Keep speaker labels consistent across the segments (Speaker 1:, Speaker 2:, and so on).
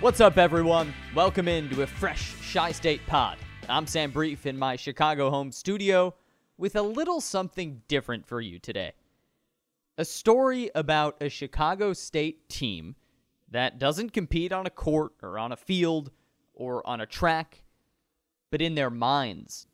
Speaker 1: What's up, everyone? Welcome into a fresh Chi State pod. I'm Sam Brief in my Chicago home studio with a little something different for you today. A story about a Chicago State team that doesn't compete on a court or on a field or on a track, but in their minds.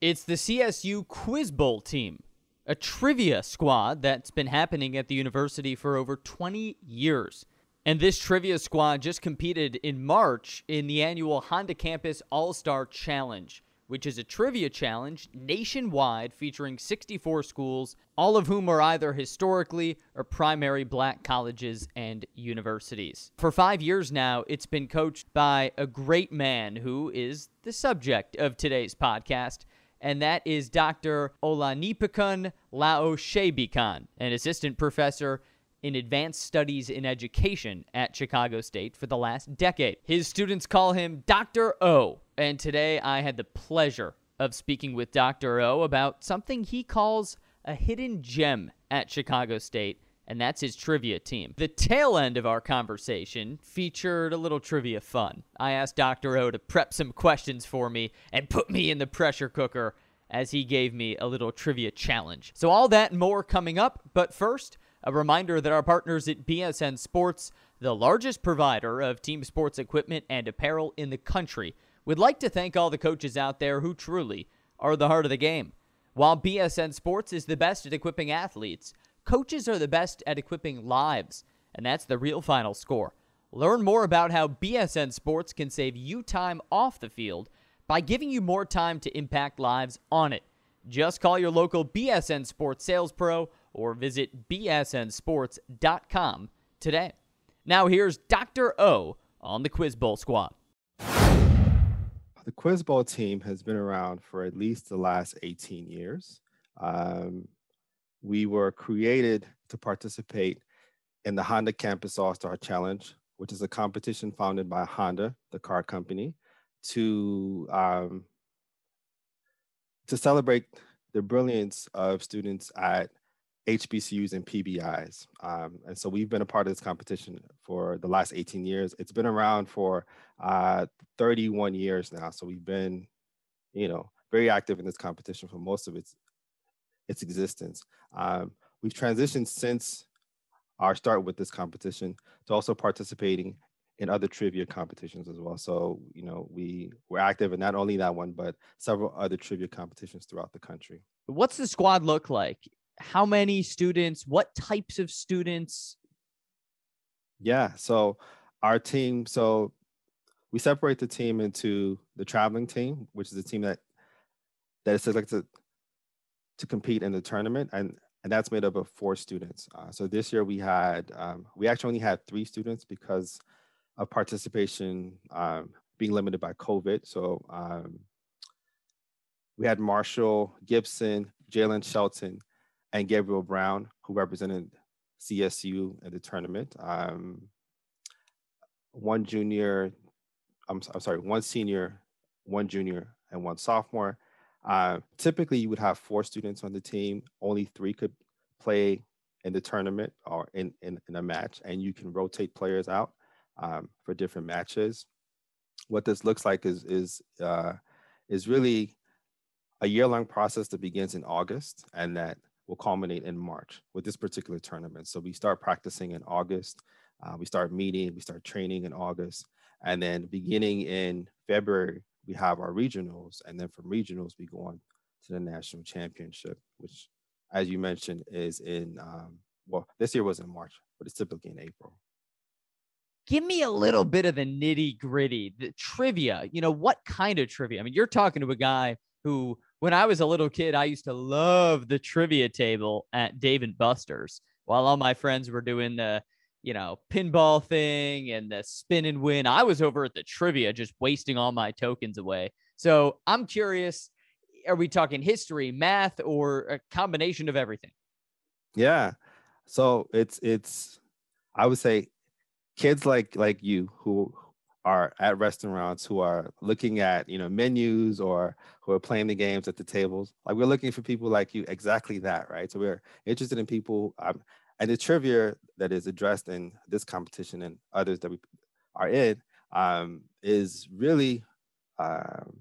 Speaker 1: It's the CSU Quiz Bowl team, a trivia squad that's been happening at the university for over 20 years. And this trivia squad just competed in March in the annual Honda Campus All Star Challenge, which is a trivia challenge nationwide featuring 64 schools, all of whom are either historically or primary black colleges and universities. For five years now, it's been coached by a great man who is the subject of today's podcast. And that is Dr. Olanipekun Laoshebikan, an assistant professor in advanced studies in education at Chicago State for the last decade. His students call him Dr. O, and today I had the pleasure of speaking with Dr. O about something he calls a hidden gem at Chicago State, and that's his trivia team. The tail end of our conversation featured a little trivia fun. I asked Dr. O to prep some questions for me and put me in the pressure cooker as he gave me a little trivia challenge. So, all that and more coming up, but first, a reminder that our partners at BSN Sports, the largest provider of team sports equipment and apparel in the country, would like to thank all the coaches out there who truly are the heart of the game. While BSN Sports is the best at equipping athletes, coaches are the best at equipping lives, and that's the real final score. Learn more about how BSN Sports can save you time off the field by giving you more time to impact lives on it. Just call your local BSN Sports sales pro or visit bsnsports.com today. Now, here's Dr. O on the Quiz Bowl squad.
Speaker 2: The Quiz Bowl team has been around for at least the last 18 years. Um, we were created to participate in the Honda Campus All Star Challenge, which is a competition founded by Honda, the car company, to um, to celebrate the brilliance of students at HBCUs and PBIs. Um, and so we've been a part of this competition for the last 18 years. It's been around for uh, 31 years now. So we've been, you know, very active in this competition for most of its its existence. Um, we've transitioned since our start with this competition to also participating in other trivia competitions as well. So, you know, we were active in not only that one, but several other trivia competitions throughout the country.
Speaker 1: What's the squad look like? How many students, what types of students?
Speaker 2: Yeah, so our team, so we separate the team into the traveling team, which is a team that that is selected to compete in the tournament, and and that's made up of four students. Uh, so this year we had um, we actually only had three students because of participation um, being limited by COVID. So um, we had Marshall Gibson, Jalen Shelton, and Gabriel Brown, who represented CSU in the tournament. Um, one junior, I'm, I'm, sorry, one senior, one junior, and one sophomore. Uh, typically, you would have four students on the team. Only three could play in the tournament or in, in, in a match, and you can rotate players out um, for different matches. What this looks like is is uh, is really a year long process that begins in August, and that will culminate in March with this particular tournament. So we start practicing in August. Uh, we start meeting, we start training in August. And then beginning in February, we have our regionals. And then from regionals, we go on to the national championship, which, as you mentioned, is in, um, well, this year was in March, but it's typically in April.
Speaker 1: Give me a little bit of the nitty gritty, the trivia. You know, what kind of trivia? I mean, you're talking to a guy who when I was a little kid, I used to love the trivia table at Dave and Buster's while all my friends were doing the, you know, pinball thing and the spin and win. I was over at the trivia just wasting all my tokens away. So I'm curious are we talking history, math, or a combination of everything?
Speaker 2: Yeah. So it's, it's, I would say kids like, like you who, are at restaurants who are looking at you know menus or who are playing the games at the tables like we're looking for people like you exactly that right so we're interested in people um, and the trivia that is addressed in this competition and others that we are in um, is really um,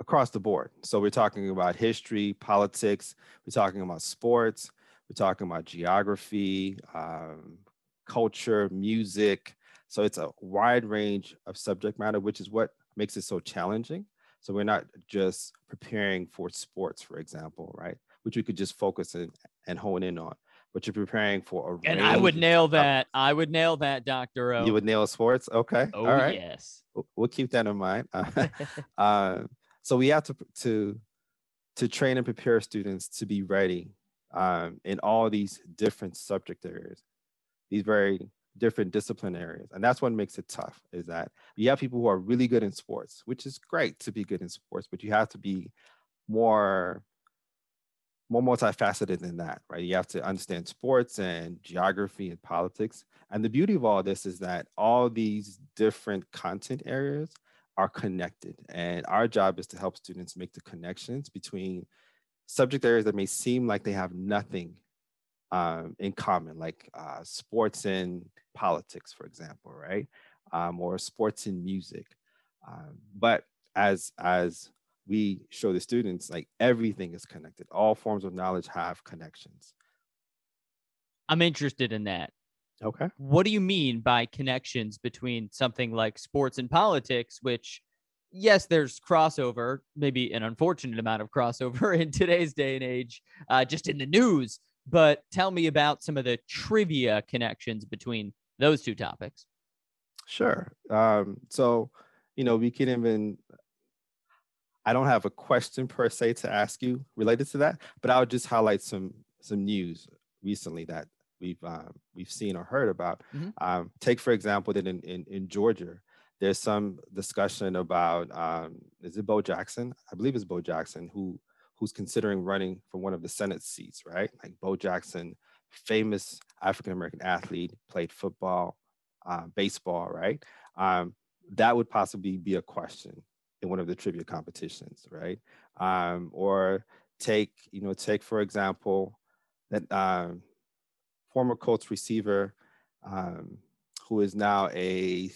Speaker 2: across the board. So we're talking about history, politics, we're talking about sports, we're talking about geography, um, culture, music. So it's a wide range of subject matter, which is what makes it so challenging. So we're not just preparing for sports, for example, right? Which we could just focus in and hone in on. But you're preparing for
Speaker 1: a and I would nail that. I would nail that, Doctor O.
Speaker 2: You would nail sports, okay?
Speaker 1: Oh All right. yes.
Speaker 2: We'll keep that in mind. uh, so we have to to to train and prepare students to be ready um, in all these different subject areas, these very different discipline areas. And that's what makes it tough is that you have people who are really good in sports, which is great to be good in sports, but you have to be more more multifaceted than that, right? You have to understand sports and geography and politics. And the beauty of all this is that all these different content areas are connected. And our job is to help students make the connections between subject areas that may seem like they have nothing um, in common, like uh, sports and politics, for example, right? Um, or sports and music. Um, but as as we show the students, like everything is connected. All forms of knowledge have connections.
Speaker 1: I'm interested in that.
Speaker 2: Okay.
Speaker 1: What do you mean by connections between something like sports and politics, which yes, there's crossover, maybe an unfortunate amount of crossover in today's day and age, uh, just in the news. But tell me about some of the trivia connections between those two topics.
Speaker 2: Sure. Um, so, you know, we can even, I don't have a question per se to ask you related to that, but I'll just highlight some some news recently that we've um, we've seen or heard about. Mm-hmm. Um, take for example that in, in, in Georgia, there's some discussion about um, is it Bo Jackson? I believe it's Bo Jackson who who's considering running for one of the Senate seats, right? Like Bo Jackson, famous African American athlete, played football, uh, baseball, right? Um, that would possibly be a question in one of the trivia competitions, right? Um, or take, you know, take for example that um, former Colts receiver um, who is now a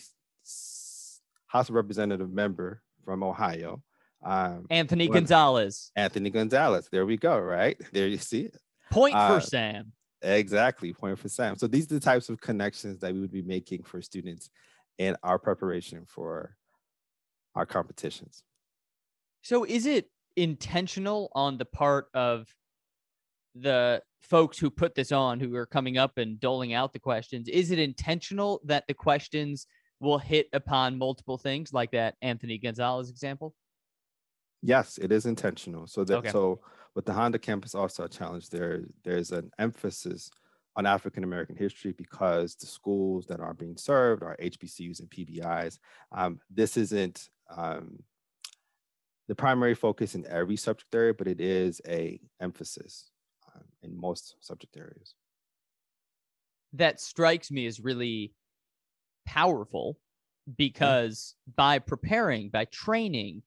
Speaker 2: House of Representative member from Ohio.
Speaker 1: Um, Anthony Gonzalez.
Speaker 2: Anthony Gonzalez. There we go. Right there, you see it.
Speaker 1: Point uh, for Sam.
Speaker 2: Exactly, point for Sam. So these are the types of connections that we would be making for students in our preparation for our competitions.
Speaker 1: So is it intentional on the part of the folks who put this on who are coming up and doling out the questions is it intentional that the questions will hit upon multiple things like that Anthony Gonzalez example?
Speaker 2: Yes, it is intentional. So that okay. so with the Honda Campus All Star Challenge, there there's an emphasis on African American history because the schools that are being served are HBCUs and PBIs. Um, this isn't um, the primary focus in every subject area, but it is a emphasis um, in most subject areas.
Speaker 1: That strikes me as really powerful because by preparing, by training,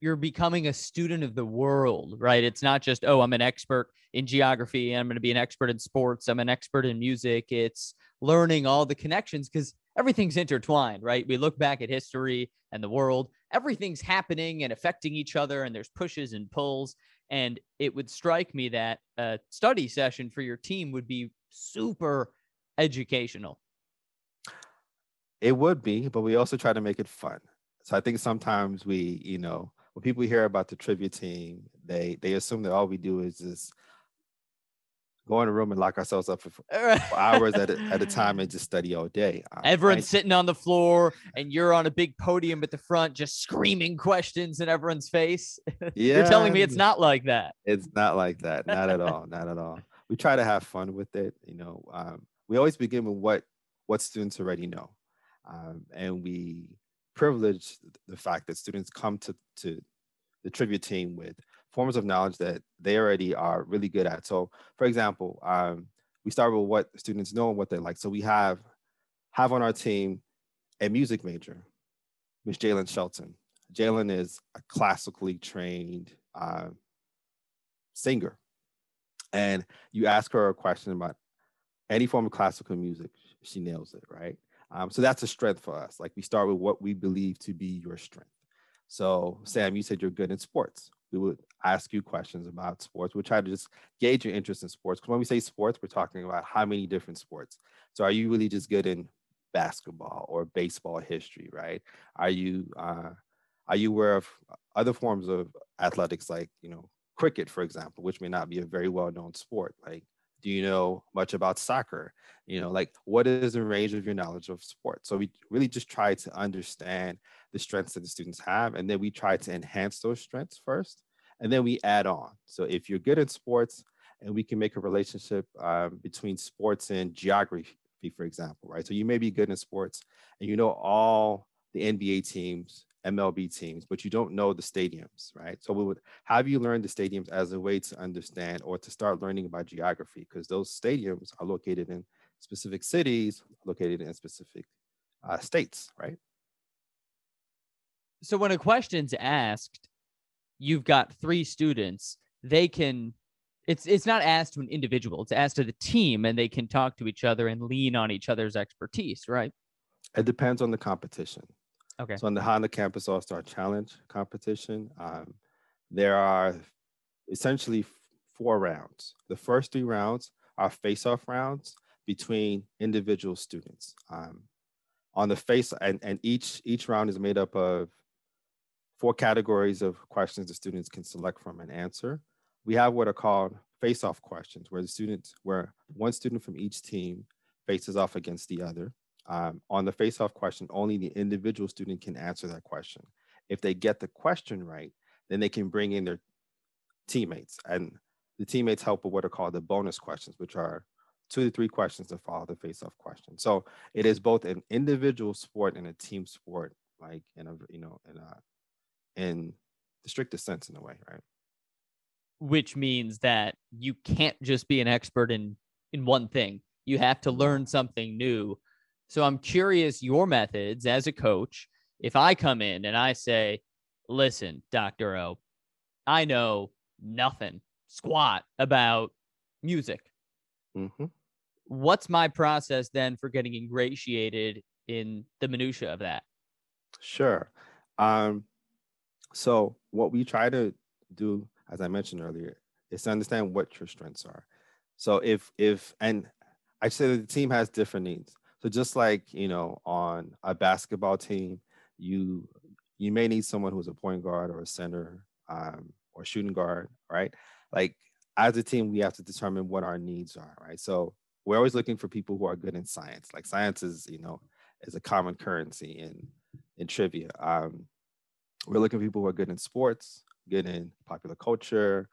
Speaker 1: you're becoming a student of the world, right? It's not just, oh, I'm an expert in geography, I'm going to be an expert in sports, I'm an expert in music. It's learning all the connections because everything's intertwined, right? We look back at history and the world, everything's happening and affecting each other, and there's pushes and pulls. And it would strike me that a study session for your team would be super educational.
Speaker 2: It would be, but we also try to make it fun. So I think sometimes we, you know, when people hear about the trivia team, they they assume that all we do is just go in a room and lock ourselves up for, for hours at a, at a time and just study all day.
Speaker 1: Everyone's right? sitting on the floor and you're on a big podium at the front just screaming questions in everyone's face. Yeah. you're telling me it's not like that.
Speaker 2: It's not like that. Not at all. Not at all. We try to have fun with it. You know, um, we always begin with what what students already know. Um, and we privilege the fact that students come to, to the trivia team with forms of knowledge that they already are really good at. So for example, um, we start with what students know and what they like. So we have, have on our team a music major, Miss Jalen Shelton. Jalen is a classically trained uh, singer. And you ask her a question about any form of classical music, she nails it, right? Um, so that's a strength for us. Like we start with what we believe to be your strength. So, Sam, you said you're good in sports. We would ask you questions about sports. We'll try to just gauge your interest in sports. Because when we say sports, we're talking about how many different sports. So, are you really just good in basketball or baseball history, right? Are you uh, are you aware of other forms of athletics like you know cricket, for example, which may not be a very well known sport? Like, do you know much about soccer? You know, like what is the range of your knowledge of sports? So we really just try to understand the strengths that the students have, and then we try to enhance those strengths first, and then we add on. So if you're good at sports, and we can make a relationship um, between sports and geography, for example, right? So you may be good in sports, and you know all the NBA teams MLB teams, but you don't know the stadiums, right? So we would have you learn the stadiums as a way to understand or to start learning about geography because those stadiums are located in specific cities, located in specific uh, states, right?
Speaker 1: So when a question's asked, you've got three students, they can it's it's not asked to an individual, it's asked to the team and they can talk to each other and lean on each other's expertise, right?
Speaker 2: It depends on the competition.
Speaker 1: Okay.
Speaker 2: So on the Honda Campus All Star Challenge competition, um, there are essentially four rounds. The first three rounds are face-off rounds between individual students. Um, on the face, and, and each each round is made up of four categories of questions the students can select from and answer. We have what are called face-off questions, where the students, where one student from each team faces off against the other. Um, on the face-off question, only the individual student can answer that question. If they get the question right, then they can bring in their teammates, and the teammates help with what are called the bonus questions, which are two to three questions to follow the face-off question. So it is both an individual sport and a team sport, like in a you know in a in the strictest sense in a way, right?
Speaker 1: Which means that you can't just be an expert in in one thing. You have to learn something new so I'm curious your methods as a coach. If I come in and I say, listen, Dr. O, I know nothing, squat about music.
Speaker 2: Mm-hmm.
Speaker 1: What's my process then for getting ingratiated in the minutia of that?
Speaker 2: Sure. Um, so what we try to do, as I mentioned earlier, is to understand what your strengths are. So if if and I say the team has different needs. So just like you know, on a basketball team, you you may need someone who's a point guard or a center um, or shooting guard, right? Like as a team, we have to determine what our needs are, right? So we're always looking for people who are good in science. Like science is, you know, is a common currency in in trivia. Um, we're looking for people who are good in sports, good in popular culture,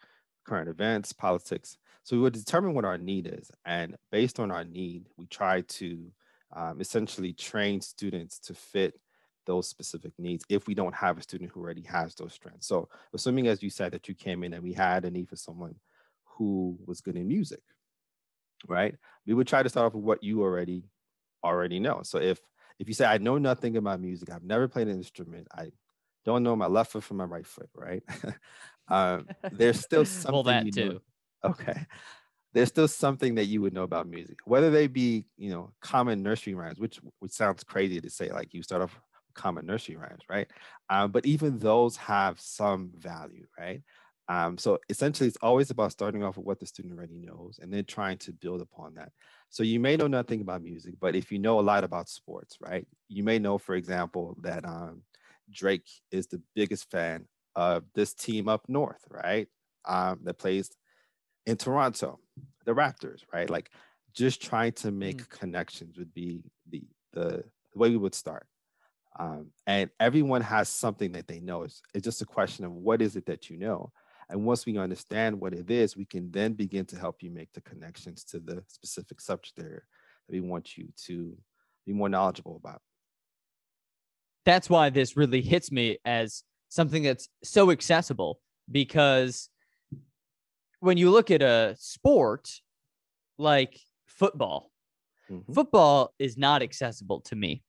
Speaker 2: current events, politics. So we would determine what our need is, and based on our need, we try to um, essentially train students to fit those specific needs if we don't have a student who already has those strengths. So assuming as you said that you came in and we had a need for someone who was good in music, right? We would try to start off with what you already already know. So if if you say I know nothing about music, I've never played an instrument, I don't know my left foot from my right foot, right? um, there's still something.
Speaker 1: well, that too.
Speaker 2: Know. Okay there's still something that you would know about music, whether they be, you know, common nursery rhymes, which which sounds crazy to say, like you start off common nursery rhymes, right? Um, but even those have some value, right? Um, so essentially, it's always about starting off with what the student already knows and then trying to build upon that. So you may know nothing about music, but if you know a lot about sports, right? You may know, for example, that um, Drake is the biggest fan of this team up north, right? Um, that plays in Toronto, the Raptors, right? Like just trying to make mm. connections would be the, the, the way we would start. Um, and everyone has something that they know. It's, it's just a question of what is it that you know. And once we understand what it is, we can then begin to help you make the connections to the specific subject area that we want you to be more knowledgeable about.
Speaker 1: That's why this really hits me as something that's so accessible because when you look at a sport like football, mm-hmm. football is not accessible to me.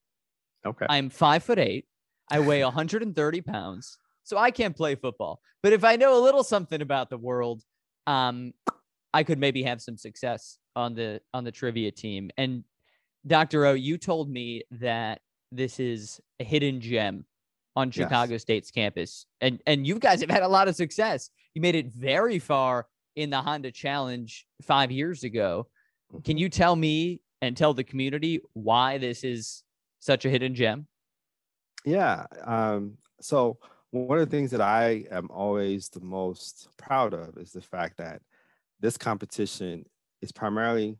Speaker 2: Okay.
Speaker 1: I'm five foot eight. I weigh 130 pounds, so I can't play football. But if I know a little something about the world, um, I could maybe have some success on the on the trivia team. And Dr. O, you told me that this is a hidden gem on Chicago yes. State's campus. And and you guys have had a lot of success. You made it very far in the Honda Challenge 5 years ago. Can mm-hmm. you tell me and tell the community why this is such a hidden gem?
Speaker 2: Yeah. Um, so one of the things that I am always the most proud of is the fact that this competition is primarily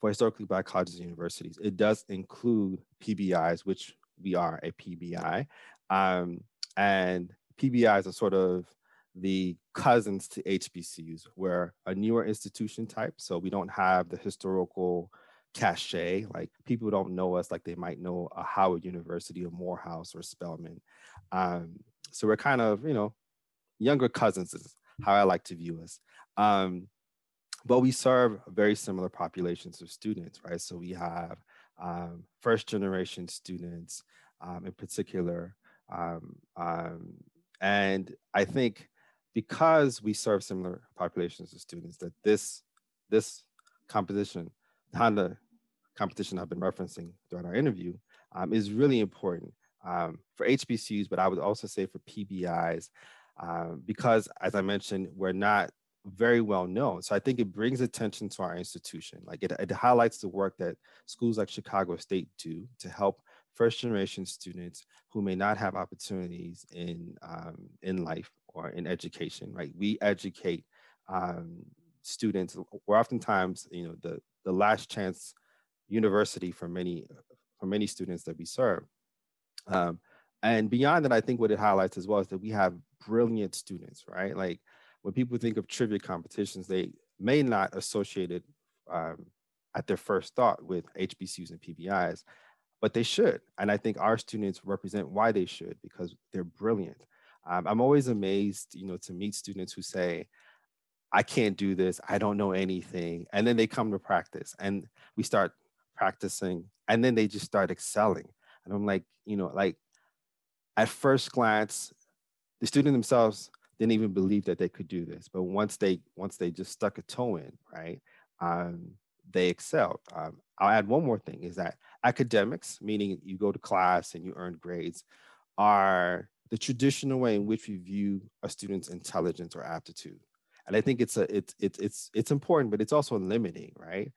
Speaker 2: for historically black colleges and universities. It does include PBIs, which we are a PBI. Um, and PBIs are sort of the cousins to HBCUs. We're a newer institution type, so we don't have the historical cachet. Like people don't know us like they might know a Howard University or Morehouse or Spelman. Um, so we're kind of, you know, younger cousins is how I like to view us. Um, but we serve very similar populations of students, right? So we have um, first generation students um, in particular. Um, um, and I think because we serve similar populations of students that this, this composition, Honda competition I've been referencing throughout our interview, um, is really important um, for HBCUs, but I would also say for PBIs, um, because as I mentioned, we're not very well known. So I think it brings attention to our institution. Like it, it highlights the work that schools like Chicago State do to help first generation students who may not have opportunities in um, in life or in education. Right, we educate um, students. We're oftentimes, you know, the the last chance university for many for many students that we serve. Um, and beyond that, I think what it highlights as well is that we have brilliant students, right? Like when people think of trivia competitions, they may not associate it um, at their first thought with HBCUs and PBIs, but they should. And I think our students represent why they should because they're brilliant. Um, I'm always amazed, you know, to meet students who say, I can't do this, I don't know anything. And then they come to practice and we start practicing and then they just start excelling. And I'm like, you know, like at first glance, the student themselves didn't even believe that they could do this. But once they once they just stuck a toe in, right, um, they excelled. Um, I'll add one more thing: is that academics, meaning you go to class and you earn grades, are the traditional way in which we view a student's intelligence or aptitude. And I think it's a it's it's it's it's important, but it's also limiting, right?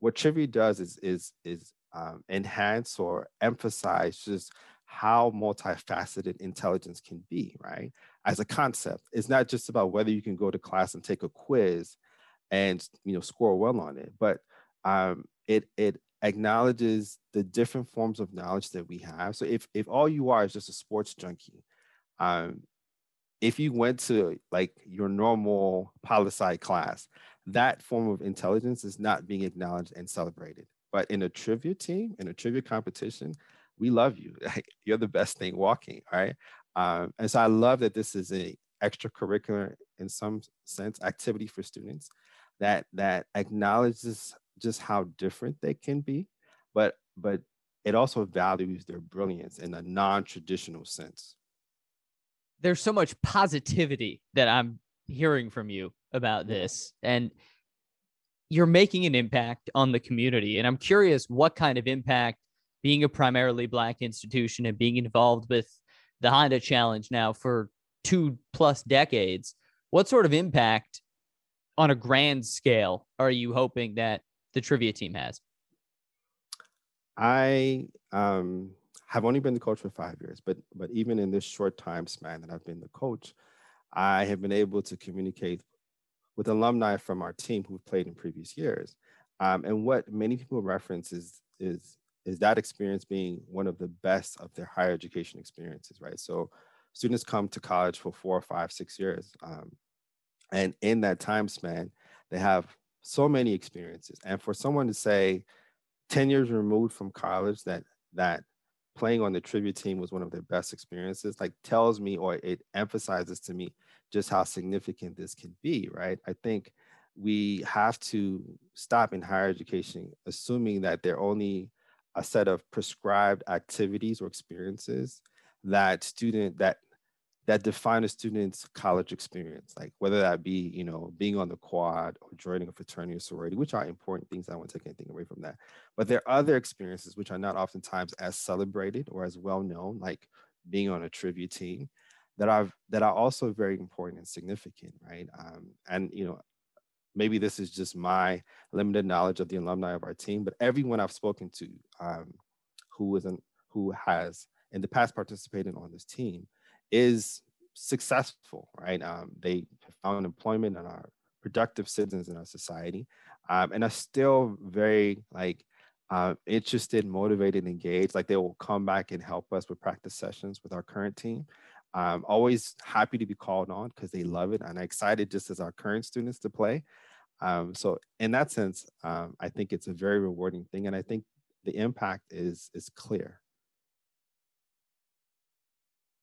Speaker 2: What trivia does is is is um, enhance or emphasize just how multifaceted intelligence can be, right? As a concept, it's not just about whether you can go to class and take a quiz and you know score well on it, but um, it it acknowledges the different forms of knowledge that we have. So if if all you are is just a sports junkie, um, if you went to like your normal poli sci class, that form of intelligence is not being acknowledged and celebrated. But in a trivia team, in a trivia competition, we love you. You're the best thing walking, right? Um, and so I love that this is an extracurricular, in some sense, activity for students that that acknowledges just how different they can be, but but it also values their brilliance in a non-traditional sense.
Speaker 1: There's so much positivity that I'm hearing from you about this, and you're making an impact on the community. And I'm curious what kind of impact being a primarily black institution and being involved with the Honda Challenge now for two plus decades, what sort of impact on a grand scale are you hoping that the trivia team has?
Speaker 2: I um, have only been the coach for five years, but but even in this short time span that I've been the coach, I have been able to communicate with alumni from our team who've played in previous years. Um, and what many people reference is is is that experience being one of the best of their higher education experiences, right? So students come to college for four, five, six years. Um, and in that time span, they have so many experiences. And for someone to say 10 years removed from college that that playing on the tribute team was one of their best experiences, like tells me or it emphasizes to me just how significant this can be, right? I think we have to stop in higher education assuming that they're only a set of prescribed activities or experiences that student that that define a student's college experience, like whether that be, you know, being on the quad or joining a fraternity or sorority, which are important things. I to take anything away from that. But there are other experiences which are not oftentimes as celebrated or as well known, like being on a trivia team, that are that are also very important and significant, right? Um, and you know, maybe this is just my limited knowledge of the alumni of our team, but everyone I've spoken to um, who is an, who has in the past participated on this team is successful, right? Um, they found employment and are productive citizens in our society, um, and are still very like uh, interested, motivated, engaged. Like they will come back and help us with practice sessions with our current team. Um, always happy to be called on because they love it and excited just as our current students to play. Um, so in that sense, um, I think it's a very rewarding thing, and I think the impact is is clear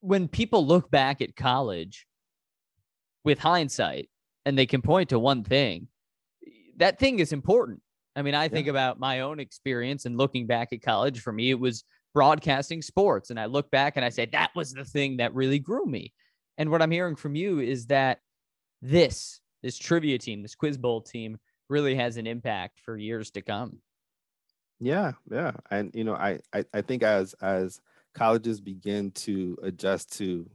Speaker 1: when people look back at college with hindsight and they can point to one thing, that thing is important. I mean, I think about my own experience and looking back at college. For me, it was broadcasting sports. And I look back and I say, that was the thing that really grew me. And what I'm hearing from you is that this, this trivia team, this quiz bowl team really has an impact for years to come.
Speaker 2: Yeah, yeah. And you know, I I, I think as as colleges begin to adjust to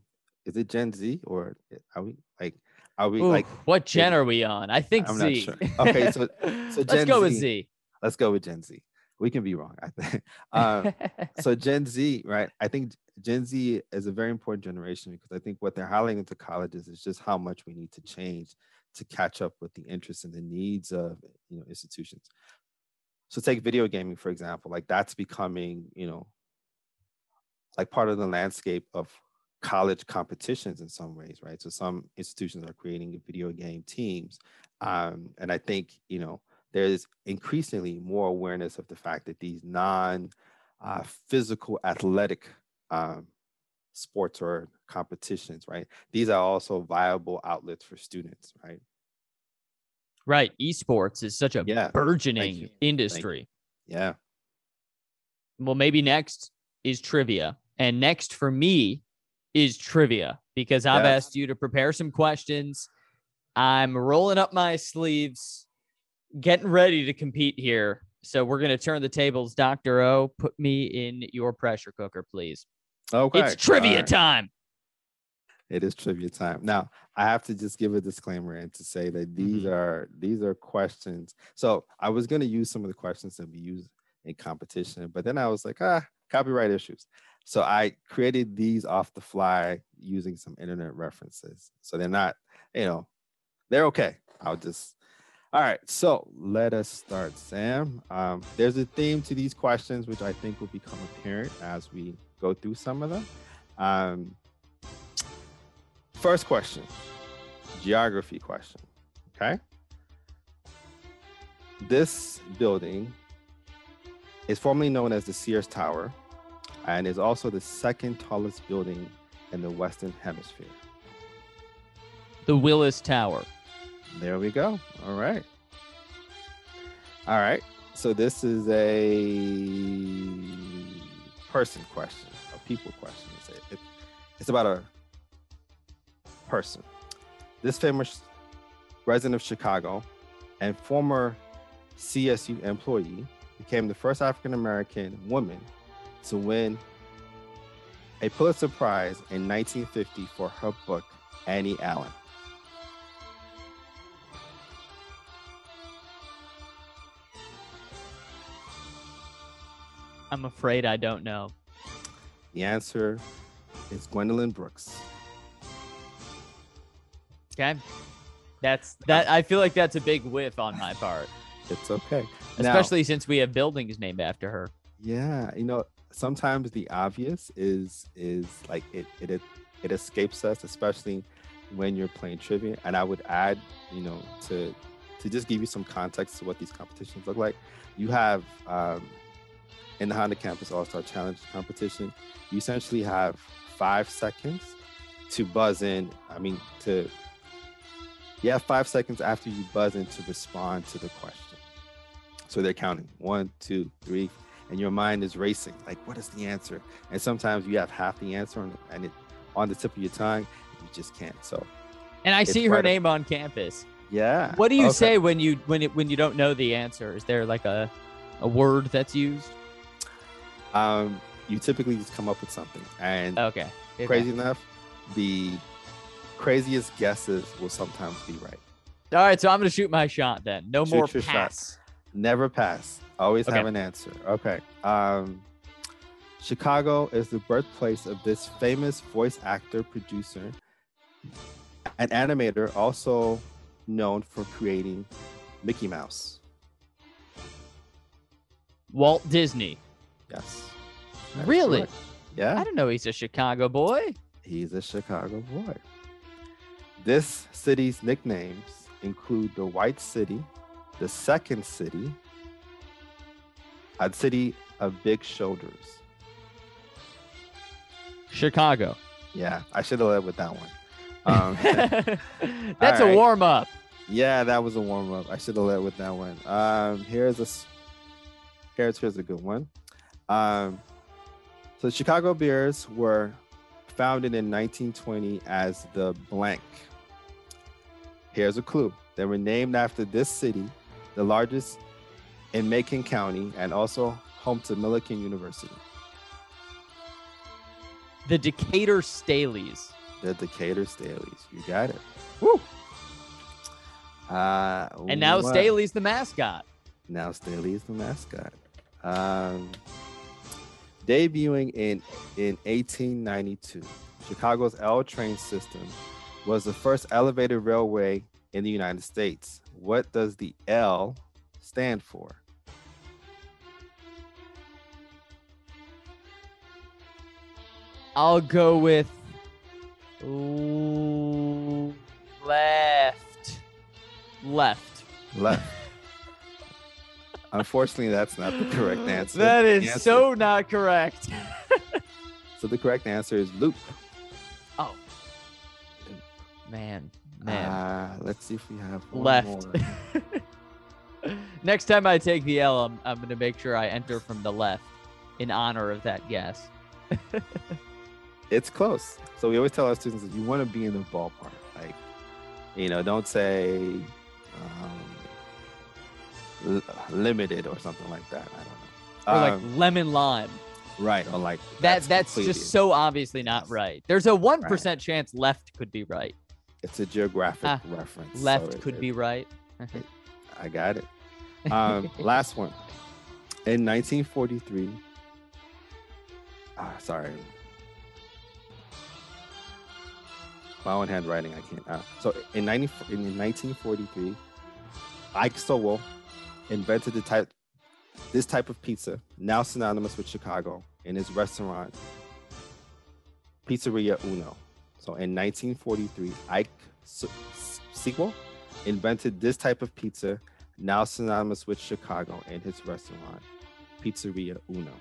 Speaker 2: is it Gen Z or are we like are we Ooh, like
Speaker 1: what gen are we on? I think I'm Z.
Speaker 2: Sure. Okay, so so
Speaker 1: Gen let's go Z, with Z.
Speaker 2: Let's go with Gen Z. We can be wrong. I think. Um, so Gen Z, right? I think Gen Z is a very important generation because I think what they're highlighting into colleges is just how much we need to change to catch up with the interests and the needs of you know institutions. So take video gaming for example. Like that's becoming you know like part of the landscape of college competitions in some ways, right? So some institutions are creating video game teams. Um, and I think, you know, there's increasingly more awareness of the fact that these non uh, physical athletic um, sports or competitions, right? These are also viable outlets for students, right?
Speaker 1: Right. Esports is such a yeah. burgeoning industry.
Speaker 2: Yeah.
Speaker 1: Well, maybe next is trivia. And next for me is trivia because I've asked you to prepare some questions. I'm rolling up my sleeves, getting ready to compete here. So we're going to turn the tables. Dr. O, put me in your pressure cooker, please.
Speaker 2: Okay.
Speaker 1: It's trivia right. time.
Speaker 2: It is trivia time. Now, I have to just give a disclaimer and to say that these mm-hmm. are these are questions. So I was going to use some of the questions that we use in competition, but then I was like, ah, copyright issues. So I created these off the fly using some internet references. So they're not, you know, they're okay. I'll just, all right. So let us start, Sam. Um, there's a theme to these questions, which I think will become apparent as we go through some of them. Um, first question, geography question. Okay. This building is formerly known as the Sears Tower and is also the second tallest building in the Western Hemisphere.
Speaker 1: The Willis Tower.
Speaker 2: There we go. All right. All right. So this is a person question, a people question. It's, it's about a person. This famous resident of Chicago and former CSU employee became the first African American woman to win a Pulitzer Prize in 1950 for her book, Annie Allen.
Speaker 1: I'm afraid I don't know.
Speaker 2: The answer is Gwendolyn Brooks.
Speaker 1: Okay. That's that I feel like that's a big whiff on my part.
Speaker 2: It's okay.
Speaker 1: Especially now, since we have buildings named after her.
Speaker 2: Yeah, you know, sometimes the obvious is is like it it it escapes us, especially when you're playing trivia. And I would add, you know, to to just give you some context to what these competitions look like. You have um, in the Honda Campus All Star Challenge competition, you essentially have five seconds to buzz in. I mean, to you have five seconds after you buzz in to respond to the question. So they're counting one, two, three, and your mind is racing like what is the answer and sometimes you have half the answer and, and it on the tip of your tongue. You just can't. So
Speaker 1: And I see her name on campus.
Speaker 2: yeah.
Speaker 1: What do you
Speaker 2: Okay.
Speaker 1: say when you when it when you don't know the answer? Is there like a a word that's used?
Speaker 2: Um, you typically just come up with something, and
Speaker 1: Okay. okay.
Speaker 2: crazy enough, the craziest guesses will sometimes be right.
Speaker 1: All right, so I'm gonna shoot my shot then. No
Speaker 2: Shoot
Speaker 1: more
Speaker 2: your shot.
Speaker 1: pass.
Speaker 2: Never pass. Always
Speaker 1: Okay.
Speaker 2: have an answer. Okay. Um, Chicago is the birthplace of this famous voice actor, producer, and animator, also known for creating Mickey Mouse.
Speaker 1: Walt Disney.
Speaker 2: Yes.
Speaker 1: Really?
Speaker 2: correct. Yeah.
Speaker 1: I didn't know he's a Chicago boy.
Speaker 2: He's a Chicago boy. This city's nicknames include the White City, the Second City, a city of big shoulders.
Speaker 1: Chicago.
Speaker 2: Yeah, I should have led with that one. Um,
Speaker 1: That's a warm up.
Speaker 2: yeah, that was a warm up. I should have led with that one. Um, here's a here's here's a good one. Um, so Chicago Bears were founded in 1920 as the blank. Here's a clue. They were named after this city, the largest in Macon County, and also home to Millikin University.
Speaker 1: The Decatur Staleys.
Speaker 2: The Decatur Staleys. You got it.
Speaker 1: Woo.
Speaker 2: Uh,
Speaker 1: And now
Speaker 2: what-
Speaker 1: Staley's the mascot.
Speaker 2: Now Staley is the mascot. Um, debuting in in 1892, Chicago's L train system was the first elevated railway in the United States. What does the L stand for?
Speaker 1: I'll go with left. Left.
Speaker 2: Left. Unfortunately, that's not the correct answer.
Speaker 1: That is
Speaker 2: answer-
Speaker 1: so not correct.
Speaker 2: So the correct answer is loop.
Speaker 1: Oh. Man. Man.
Speaker 2: Uh, let's see if we have
Speaker 1: left.
Speaker 2: more.
Speaker 1: Next time I take the L, I'm, I'm going to make sure I enter from the left in honor of that guess.
Speaker 2: It's close. So we always tell our students that you want to be in the ballpark. Like, you know, don't say um, l- limited or something like that. I don't know.
Speaker 1: Or like
Speaker 2: Um,
Speaker 1: lemon lime.
Speaker 2: right or like
Speaker 1: That that's just so obviously not right. There's a one percent chance left could be right.
Speaker 2: It's a geographic
Speaker 1: Ah,
Speaker 2: reference. so
Speaker 1: Left
Speaker 2: it-
Speaker 1: could
Speaker 2: it-
Speaker 1: be right.
Speaker 2: I got it. Um, last one. In 1943. Ah, sorry. My own handwriting, I can't. Uh, so in 90, in 1943, Ike Sewell invented the type, this type of pizza, now synonymous with Chicago, in his restaurant, Pizzeria Uno. So in 1943, Ike Se- Sewell invented this type of pizza, now synonymous with Chicago, in his restaurant, Pizzeria Uno.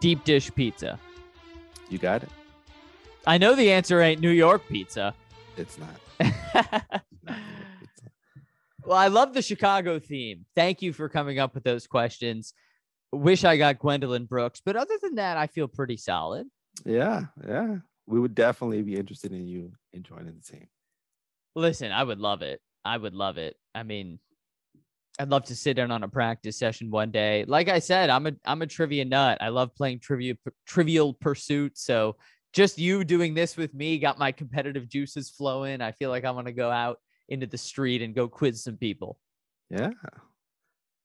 Speaker 1: Deep dish pizza.
Speaker 2: You got it?
Speaker 1: I know the answer ain't New York pizza.
Speaker 2: It's not. It's not pizza.
Speaker 1: well, I love the Chicago theme. Thank you for coming up with those questions. Wish I got Gwendolyn Brooks, but other than that, I feel pretty solid.
Speaker 2: Yeah, yeah. We would definitely be interested in you in joining the team.
Speaker 1: Listen, I would love it. I would love it. I mean, I'd love to sit in on a practice session one day. Like I said, I'm a I'm a trivia nut. I love playing trivia trivial pursuit. So just you doing this with me got my competitive juices flowing. I feel like I want to go out into the street and go quiz some people.
Speaker 2: Yeah.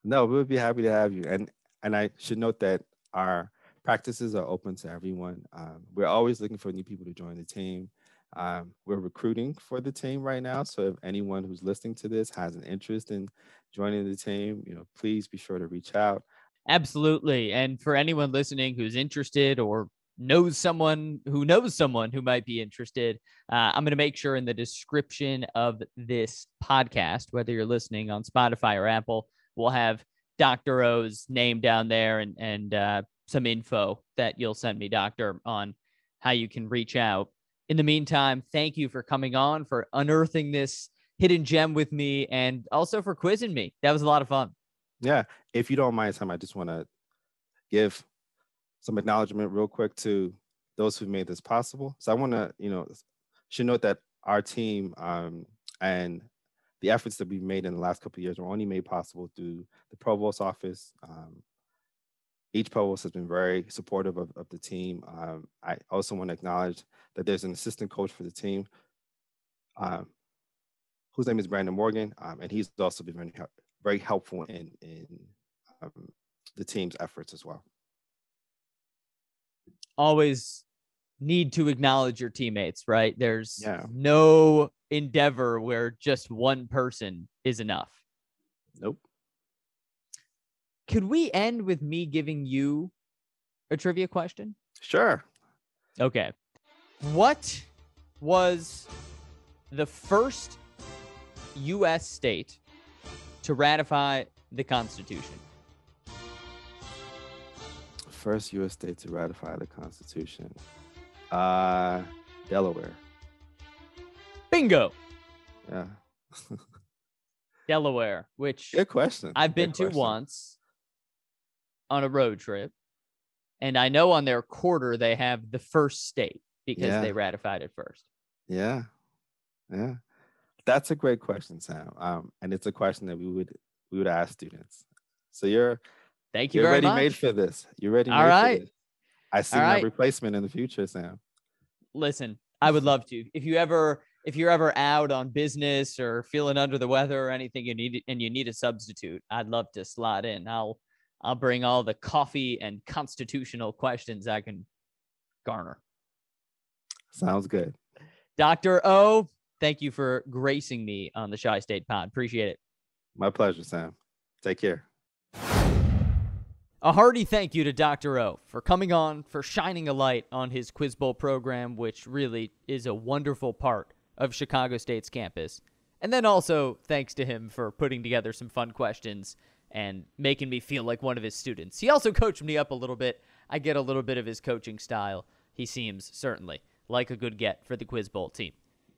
Speaker 2: No, we would be happy to have you. And and I should note that our practices are open to everyone. Um, we're always looking for new people to join the team. Um, we're recruiting for the team right now. So if anyone who's listening to this has an interest in joining the team, you know, please be sure to reach out.
Speaker 1: Absolutely. And for anyone listening who's interested or knows someone who knows someone who might be interested, uh, I'm going to make sure in the description of this podcast, whether you're listening on Spotify or Apple, we'll have Dr. O's name down there and, and uh, some info that you'll send me, Doctor, on how you can reach out. In the meantime, thank you for coming on, for unearthing this hidden gem with me, and also for quizzing me. That was a lot of fun.
Speaker 2: Yeah. If you don't mind, Sam, I just want to give some acknowledgement real quick to those who made this possible. So I want to, you know, should note that our team um, and the efforts that we've made in the last couple of years were only made possible through the provost office. Um, each provost has been very supportive of, of the team. Um, I also want to acknowledge that there's an assistant coach for the team, um, whose name is Brandon Morgan, um, and he's also been very, very helpful in, in um, the team's efforts as well.
Speaker 1: Always need to acknowledge your teammates, right? There's
Speaker 2: Yeah.
Speaker 1: no endeavor where just one person is enough.
Speaker 2: Nope.
Speaker 1: Could we end with me giving you a trivia question?
Speaker 2: Sure.
Speaker 1: Okay. What was the first U.S. state to ratify the Constitution?
Speaker 2: First U.S. state to ratify the Constitution. Uh, Delaware.
Speaker 1: Bingo,
Speaker 2: Yeah.
Speaker 1: Delaware, which
Speaker 2: Good question.
Speaker 1: I've
Speaker 2: Good
Speaker 1: been to
Speaker 2: question.
Speaker 1: once on a road trip. And I know on their quarter they have the first state because
Speaker 2: Yeah.
Speaker 1: they ratified it first.
Speaker 2: Yeah. Yeah. That's a great question, Sam. Um, and it's a question that we would we would ask students. So you're
Speaker 1: Thank you very much.
Speaker 2: you're
Speaker 1: very
Speaker 2: ready
Speaker 1: much.
Speaker 2: made for this. You're ready
Speaker 1: All
Speaker 2: made
Speaker 1: right.
Speaker 2: for this. I see
Speaker 1: All
Speaker 2: my replacement in the future, Sam.
Speaker 1: Listen, I would love to. If you ever if you're ever out on business or feeling under the weather or anything you need and you need a substitute, I'd love to slot in. I'll I'll bring all the coffee and constitutional questions I can garner.
Speaker 2: Sounds good.
Speaker 1: Dr. O, thank you for gracing me on the Chi State Pod. Appreciate it.
Speaker 2: My pleasure, Sam. Take care.
Speaker 1: A hearty thank you to Dr. O for coming on, for shining a light on his Quiz Bowl program, which really is a wonderful part of Chicago State's campus. And then also thanks to him for putting together some fun questions and making me feel like one of his students. He also coached me up a little bit. I get a little bit of his coaching style. He seems certainly like a good get for the Quiz Bowl team.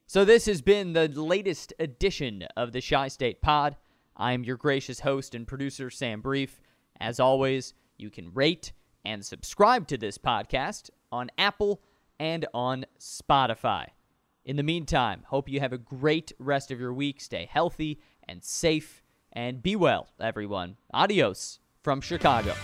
Speaker 1: So this has been the latest edition of the Chi State Pod. I am your gracious host and producer, Sam Brief. As always, you can rate and subscribe to this podcast on Apple and on Spotify. In the meantime, hope you have a great rest of your week. Stay healthy and safe, and be well, everyone. Adios from Chicago.